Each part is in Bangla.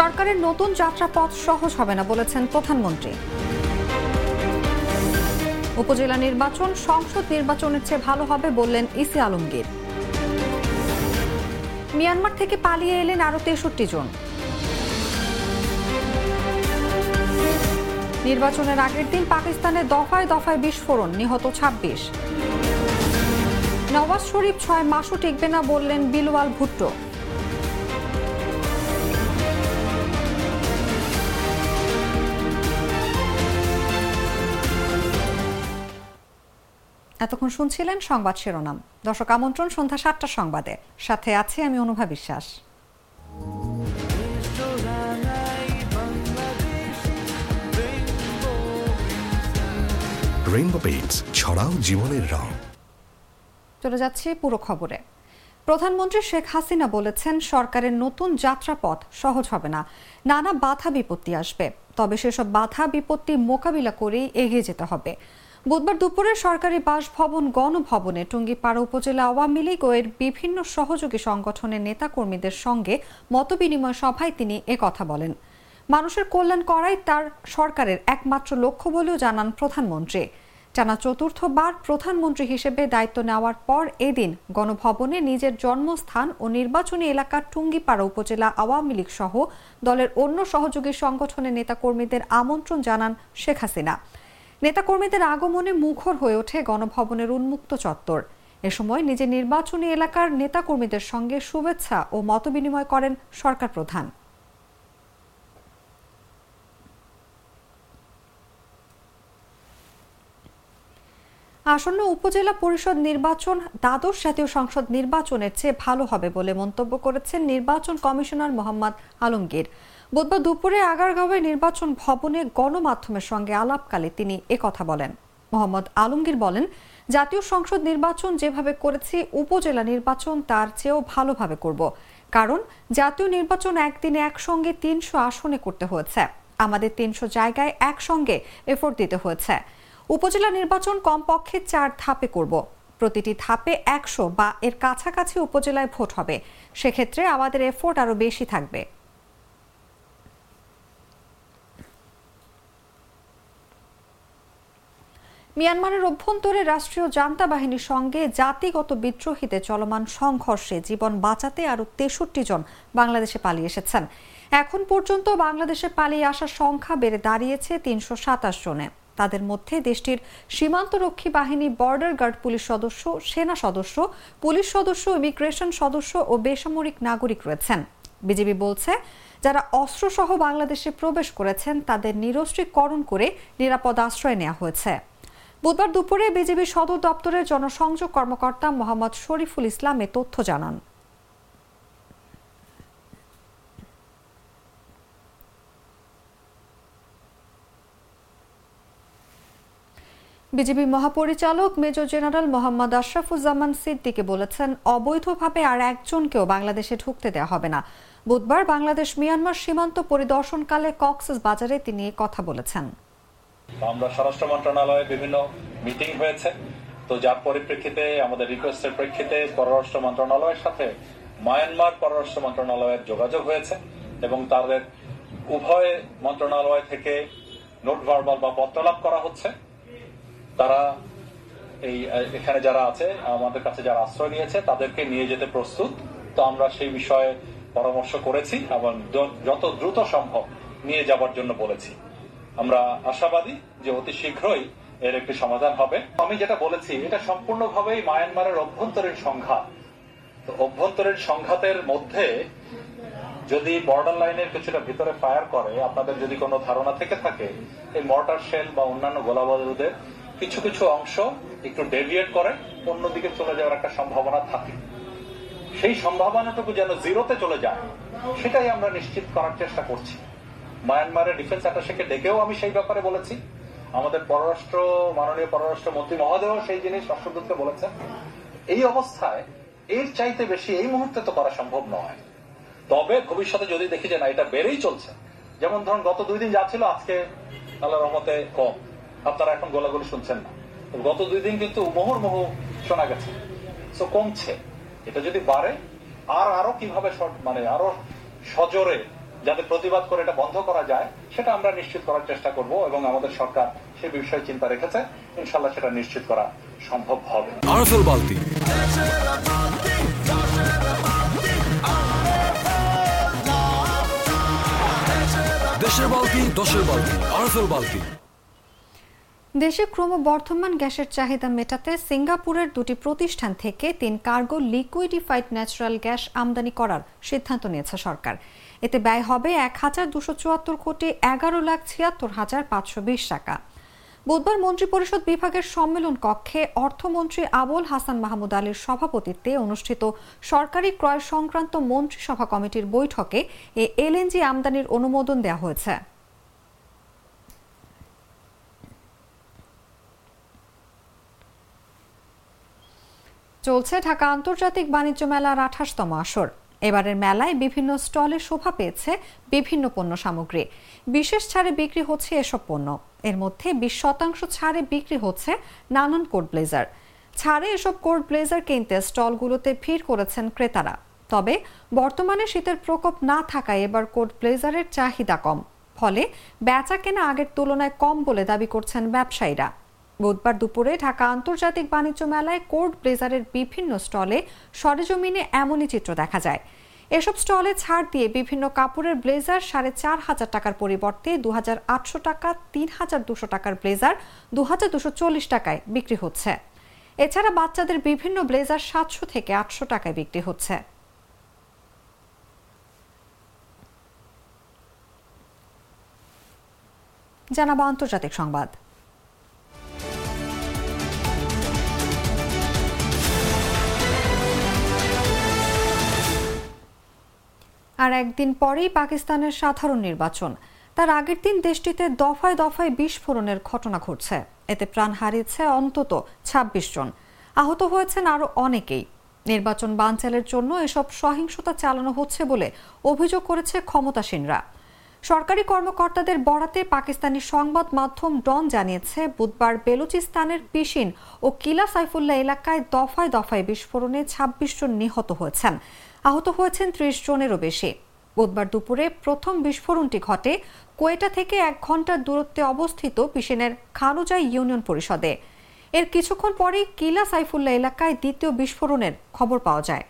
সরকারের নতুন যাত্রাপথ সহজ হবে না বলেছেন প্রধানমন্ত্রী। উপজেলা নির্বাচন, সংসদ নির্বাচনের চেয়ে ভালো হবে বললেন ইসি আলমগীর। মিয়ানমার থেকে পালিয়ে এলেন আরও তেষট্টি জন। নির্বাচনের আগের দিন পাকিস্তানে দফায় দফায় বিস্ফোরণ, নিহত ছাব্বিশ। নওয়াজ শরীফ ছয় মাসও টিকবে না বললেন বিলওয়াল ভুট্টো। এতক্ষণ শুনছিলেন সংবাদ শিরোনাম। দর্শক আমন্ত্রণ সন্ধ্যা সাতটা সংবাদে। সাথে আছি আমি অনুভা বিশ্বাস। রেইনবো পেইন্টস ছড়াও জীবনের রং। চলে যাচ্ছি পুরো খবরে। প্রধানমন্ত্রী শেখ হাসিনা বলেছেন সরকারের নতুন যাত্রাপথ সহজ হবে না। নানা বাধা বিপত্তি আসবে। তবে সেসব বাধা বিপত্তি মোকাবিলা করেই এগিয়ে যেতে হবে। বুধবার দুপুরে সরকারি বাসভবন, গণভবনে টুঙ্গিপাড়া উপজেলা আওয়ামী লীগ ও এর বিভিন্ন সহযোগী সংগঠনের নেতাকর্মীদের সঙ্গে মতবিনিময় সভায় তিনি একথা বলেন। মানুষের কল্যাণ করাই তার সরকারের একমাত্র লক্ষ্য বলেও জানান প্রধানমন্ত্রী। টানা চতুর্থবার প্রধানমন্ত্রী হিসেবে দায়িত্ব নেওয়ার পর এদিন গণভবনে নিজের জন্মস্থান ও নির্বাচনী এলাকার টুঙ্গিপাড়া উপজেলা আওয়ামী লীগ সহ দলের অন্য সহযোগী সংগঠনের নেতাকর্মীদের আমন্ত্রণ জানান শেখ হাসিনা। নেতাকর্মীদের আগমনে মুখর হয়ে ওঠে গণভবনের উন্মুক্ত চত্বর। এ সময় নিজের নির্বাচনী এলাকার নেতাকর্মীদের সঙ্গে শুভেচ্ছা ও মতবিনিময় করেন সরকার প্রধান। আসন্ন উপজেলা পরিষদ নির্বাচন দ্বাদশ জাতীয় সংসদ নির্বাচনের চেয়ে ভালো হবে বলে মন্তব্য করেছেন নির্বাচন কমিশনার মোহাম্মদ আলমগীর। বুধবার দুপুরে আগারগাঁওয়ে নির্বাচন ভবনে গণমাধ্যমের সঙ্গে আলাপকালে তিনি একথা বলেন। মোহাম্মদ আলমগীর বলেন, জাতীয় সংসদ নির্বাচন যেভাবে করেছি, উপজেলা নির্বাচন তার চেয়েও ভালোভাবে করব। কারণ জাতীয় নির্বাচন একদিনে একসঙ্গে তিনশো আসনে করতে হয়েছে। আমাদের তিনশো জায়গায় একসঙ্গে এফোর্ট দিতে হয়েছে। উপজেলা নির্বাচন কমপক্ষে চার ধাপে করব। প্রতিটি ধাপে একশো বা এর কাছাকাছি উপজেলায় ভোট হবে। সেক্ষেত্রে আমাদের এফোর্ট আরও বেশি থাকবে। মিয়ানমারের অভ্যন্তরে রাষ্ট্রীয় জান্তা বাহিনীর সঙ্গে জাতিগত বিদ্রোহীতে চলমান সংঘর্ষে জীবন বাঁচাতে আরও তেষট্টি জন বাংলাদেশে পালিয়ে এসেছেন। এখন পর্যন্ত বাংলাদেশে পালিয়ে আসার সংখ্যা বেড়ে দাঁড়িয়েছে তিনশো সাতাশ জনে। তাদের মধ্যে দেশটির সীমান্তরক্ষী বাহিনী, বর্ডার গার্ড পুলিশ সদস্য, সেনা সদস্য, পুলিশ সদস্য, ইমিগ্রেশন সদস্য ও বেসামরিক নাগরিক রয়েছেন। বিজেপি বলছে, যারা অস্ত্রসহ বাংলাদেশে প্রবেশ করেছেন, তাদের নিরস্ত্রীকরণ করে নিরাপদ আশ্রয় নেওয়া হয়েছে। বুধবার দুপুরে বিজেপি সদর দপ্তরের জনসংযোগ কর্মকর্তা মোহাম্মদ শরীফুল ইসলাম তথ্য জানান। বিজেপি মহাপরিচালক মেজর জেনারেল মোহাম্মদ আশরাফুজ্জামান সিদ্দিকে বলেছেন, অবৈধভাবে আর একজনকেও বাংলাদেশে ঢুকতে দেওয়া হবে না। বুধবার বাংলাদেশ মিয়ানমার সীমান্ত পরিদর্শনকালে কক্সেস বাজারে তিনি কথা বলেছেন। আমরা স্বরাষ্ট্র মন্ত্রণালয়ে বিভিন্ন মিটিং হয়েছে। তো যার পরিপ্রেক্ষিতে, আমাদের রিকোয়েস্টের প্রেক্ষিতে পররাষ্ট্র মন্ত্রণালয়ের সাথে মায়ানমার পররাষ্ট্র মন্ত্রণালয়ের যোগাযোগ হয়েছে এবং তাদের উভয় মন্ত্রণালয় থেকে নোট ভার্বাল বা পত্রলাভ করা হচ্ছে। তারা এই, এখানে যারা আছে, আমাদের কাছে যারা আশ্রয় নিয়েছে, তাদেরকে নিয়ে যেতে প্রস্তুত। তো আমরা সেই বিষয়ে পরামর্শ করেছি এবং যত দ্রুত সম্ভব নিয়ে যাবার জন্য বলেছি। আমরা আশাবাদী যে অতি শীঘ্রই এর একটি সমাধান হবে। আমি যেটা বলেছি, এটা সম্পূর্ণভাবেই মায়ানমারের অভ্যন্তরীণ সংঘাত। তো অভ্যন্তরীণ সংঘাতের মধ্যে যদি বর্ডার লাইনের কিছুটা ভিতরে ফায়ার করে, আপনাদের যদি কোনো ধারণা থেকে থাকে, এই মর্টার শেল বা অন্যান্য গোলাবারুদের কিছু কিছু অংশ একটু ডেভিয়েট করে, অন্যদিকে চলে যাওয়ার একটা সম্ভাবনা থাকে। সেই সম্ভাবনাটুকু যেন জিরোতে চলে যায়, সেটাই আমরা নিশ্চিত করার চেষ্টা করছি। মায়ানমারের ডিফেন্স অ্যাটাসেকে ডেকেও আমি সেই ব্যাপারে বলেছি। আমাদের পররাষ্ট্র, মাননীয় পররাষ্ট্র মন্ত্রী মহোদয় সেই জিনিস রাষ্ট্রদূতকে বলেছেন। এই অবস্থায় এর চাইতে বেশি এই মুহূর্তে তো করা সম্ভব নয়। তবে ভবিষ্যতে যদি দেখি যে না, এটা বেড়েই চলছে। যেমন ধরুন, গত দুই দিন যাচ্ছিল আজকে আল্লাহ রহমতে কম। আপনারা এখন গোলাগুলি শুনছেন না। গত দুই দিন কিন্তু মুহুর্মুহ শোনা গেছে। তো কমছে। এটা যদি বাড়ে, আর আরও কীভাবে মানে আরও সজোরে যাতে প্রতিবাদ করে এটা বন্ধ করা যায় সেটা আমরা নিশ্চিত করার চেষ্টা করব এবং আমাদের সরকার সে বিষয়ে চিন্তা রেখেছে। ইনশাল্লাহ সেটা নিশ্চিত করা সম্ভব হবে। আরফেল বালতি। দেশের বালতি দশের বালতি আরফেল বালতি। দেশে ক্রমবর্ধমান গ্যাসের চাহিদা মেটাতে সিঙ্গাপুরের দুটি প্রতিষ্ঠান থেকে তিন কার্গো লিকুইডিফাইড ন্যাচারাল গ্যাস আমদানি করার সিদ্ধান্ত নিয়েছে সরকার। এতে ব্যয় হবে এক হাজার দুশো চুয়াত্তর কোটি এগারো লাখ ছিয়াত্তর হাজার পাঁচশো বিশ টাকা। বুধবার মন্ত্রিপরিষদ বিভাগের সম্মেলন কক্ষে অর্থমন্ত্রী আবুল হাসান মাহমুদ আলীর সভাপতিত্বে অনুষ্ঠিত সরকারি ক্রয় সংক্রান্ত মন্ত্রিসভা কমিটির বৈঠকে এ এলএনজি আমদানির অনুমোদন দেওয়া হয়েছে। চলছে ঢাকা আন্তর্জাতিক বাণিজ্য মেলার আঠাশতম আসর। এবারের মেলায় বিভিন্ন স্টলে শোভা পেয়েছে বিভিন্ন পণ্য সামগ্রী। বিশেষ ছাড়ে বিক্রি হচ্ছে এসব পণ্য। এর মধ্যে বিশ শতাংশ ছাড়ে বিক্রি হচ্ছে নানান কোট ব্লেজার। ছাড়ে এসব কোট ব্লেজার কিনতে স্টলগুলোতে ভিড় করেছেন ক্রেতারা। তবে বর্তমানে শীতের প্রকোপ না থাকায় এবার কোট ব্লেজারের চাহিদা কম। ফলে বেচা কেনা আগের তুলনায় কম বলে দাবি করছেন ব্যবসায়ীরা। বুধবার দুপুরে ঢাকা আন্তর্জাতিক বাণিজ্য মেলায় কোর্ট ব্লেজারের বিভিন্ন স্টলে সরেজমিনে এমনই চিত্র দেখা যায়। এসব স্টলে ছাড় দিয়ে বিভিন্ন কাপড়ের ব্লেজার সাড়ে চার হাজার টাকার পরিবর্তে দু আটশো টাকা, তিন হাজার দুশো টাকার ব্লেজার দু হাজার দুশো চল্লিশ টাকায় বিক্রি হচ্ছে। এছাড়া বাচ্চাদের বিভিন্ন ব্লেজার সাতশো থেকে আটশো টাকায় বিক্রি হচ্ছে। জানাব আন্তর্জাতিক সংবাদ। আর একদিন পরেই পাকিস্তানের সাধারণ নির্বাচন। তার আগের দিন দেশটিতে দফায় দফায় বিস্ফোরণের ঘটনা ঘটছে। এতে প্রাণ হারিয়েছে অন্তত ২৬ জন। আহত হয়েছেন আরও অনেকেই। নির্বাচন বানচালের জন্য এসব সহিংসতা চালানো হচ্ছে বলে অভিযোগ করেছে ক্ষমতাসীনরা। সরকারি কর্মকর্তাদের বরাতে পাকিস্তানি সংবাদ মাধ্যম ডন জানিয়েছে, বুধবার বেলুচিস্তানের পিসিন ও কিলা সাইফুল্লাহ এলাকায় দফায় দফায় বিস্ফোরণে ২৬ জন নিহত হয়েছেন। আহত হয়েছেন ত্রিশ জনেরও বেশি। বুধবার দুপুরে প্রথম বিস্ফোরণটি ঘটে কোয়েটা থেকে এক ঘণ্টার দূরত্বে অবস্থিত পিসেনের খানুজাই ইউনিয়ন পরিষদে। এর কিছুক্ষণ পরেই কিলা সাইফুল্লাহ এলাকায় দ্বিতীয় বিস্ফোরণের খবর পাওয়া যায়।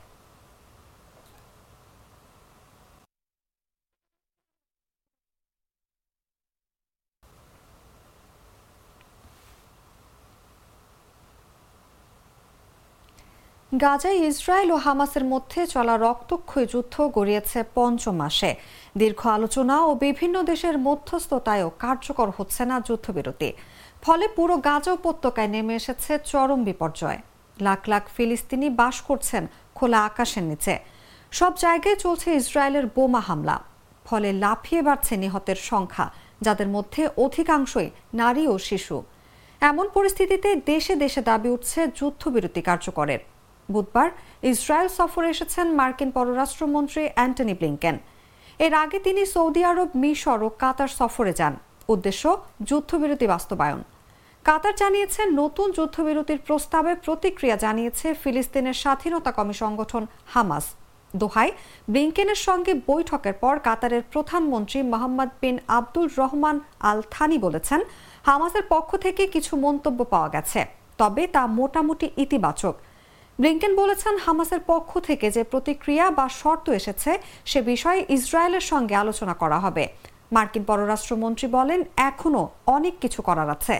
গাজায় ইসরায়েল ও হামাসের মধ্যে চলা রক্তক্ষয়ী যুদ্ধ গড়িয়েছে পঞ্চম মাসে। দীর্ঘ আলোচনা ও বিভিন্ন দেশের মধ্যস্থতায়ও কার্যকর হচ্ছে না যুদ্ধবিরতি। ফলে পুরো গাজা উপত্যকায় নেমে এসেছে চরম বিপর্যয়। লাখ লাখ ফিলিস্তিনি বাস করছেন খোলা আকাশের নিচে। সব জায়গায় চলছে ইসরায়েলের বোমা হামলা। ফলে লাফিয়ে বাড়ছে নিহতের সংখ্যা, যাদের মধ্যে অধিকাংশই নারী ও শিশু। এমন পরিস্থিতিতে দেশে দেশে দাবি উঠছে যুদ্ধবিরতি কার্যকরের। বুধবার ইসরায়েল সফরে এসেছেন মার্কিন পররাষ্ট্রমন্ত্রী অ্যান্টনি ব্লিংকেন। এর আগে তিনি সৌদি আরব, মিশর ও কাতার সফরে যান। উদ্দেশ্য, যুদ্ধবিরতি বাস্তবায়ন। কাতার জানিয়েছে, নতুন যুদ্ধবিরতির প্রস্তাবে প্রতিক্রিয়া জানিয়েছে ফিলিস্তিনের স্বাধীনতা কমি সংগঠন হামাস। দোহায় ব্লিংকেনের সঙ্গে বৈঠকের পর কাতারের প্রধানমন্ত্রী Mohammed bin Abdul Rahman Al Thani বলেছেন, হামাসের পক্ষ থেকে কিছু মন্তব্য পাওয়া গেছে। তবে তা মোটামুটি ইতিবাচক। ব্লিংকেন বলেছেন হামাসের পক্ষ থেকে যে প্রতিক্রিয়া বা শর্ত এসেছে, সে বিষয়ে ইসরায়েলের সঙ্গে আলোচনা করা হবে। মার্কিন পররাষ্ট্রমন্ত্রী বলেন, এখনও অনেক কিছু করার আছে।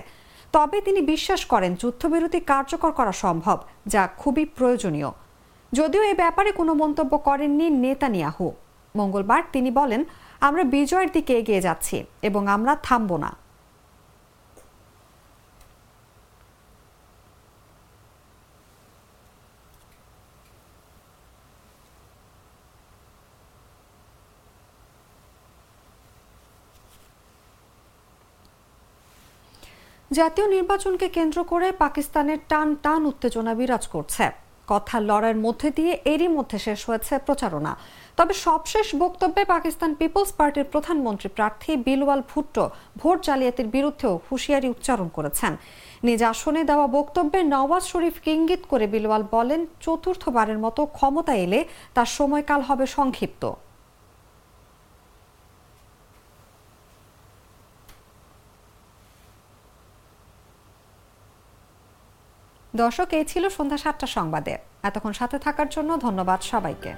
তবে তিনি বিশ্বাস করেন, যুদ্ধবিরতি কার্যকর করা সম্ভব, যা খুবই প্রয়োজনীয়। যদিও এ ব্যাপারে কোনো মন্তব্য করেননি নেতানিয়াহু। মঙ্গলবার তিনি বলেন, আমরা বিজয়ের দিকে এগিয়ে যাচ্ছি এবং আমরা থামব না। জাতীয় নির্বাচনকে কেন্দ্র করে পাকিস্তানের টান টান উত্তেজনা বিরাজ করছে। কথা লড়াইয়ের মধ্যে দিয়ে এরই মধ্যে শেষ হয়েছে প্রচারণা। তবে সবশেষ বক্তব্যে পাকিস্তান পিপলস পার্টির প্রধানমন্ত্রী প্রার্থী বিলওয়াল ভুট্টো ভোট জালিয়াতির বিরুদ্ধেও হুঁশিয়ারি উচ্চারণ করেছেন। নিজ আসনে দেওয়া বক্তব্যে নওয়াজ শরীফকে ইঙ্গিত করে বিলওয়াল বলেন, চতুর্থবারের মতো ক্ষমতা এলে তার সময়কাল হবে সংক্ষিপ্ত। দর্শক এই ছিল সন্ধ্যা সাতটা সংবাদে। এতক্ষণ সাথে থাকার জন্য ধন্যবাদ সবাইকে।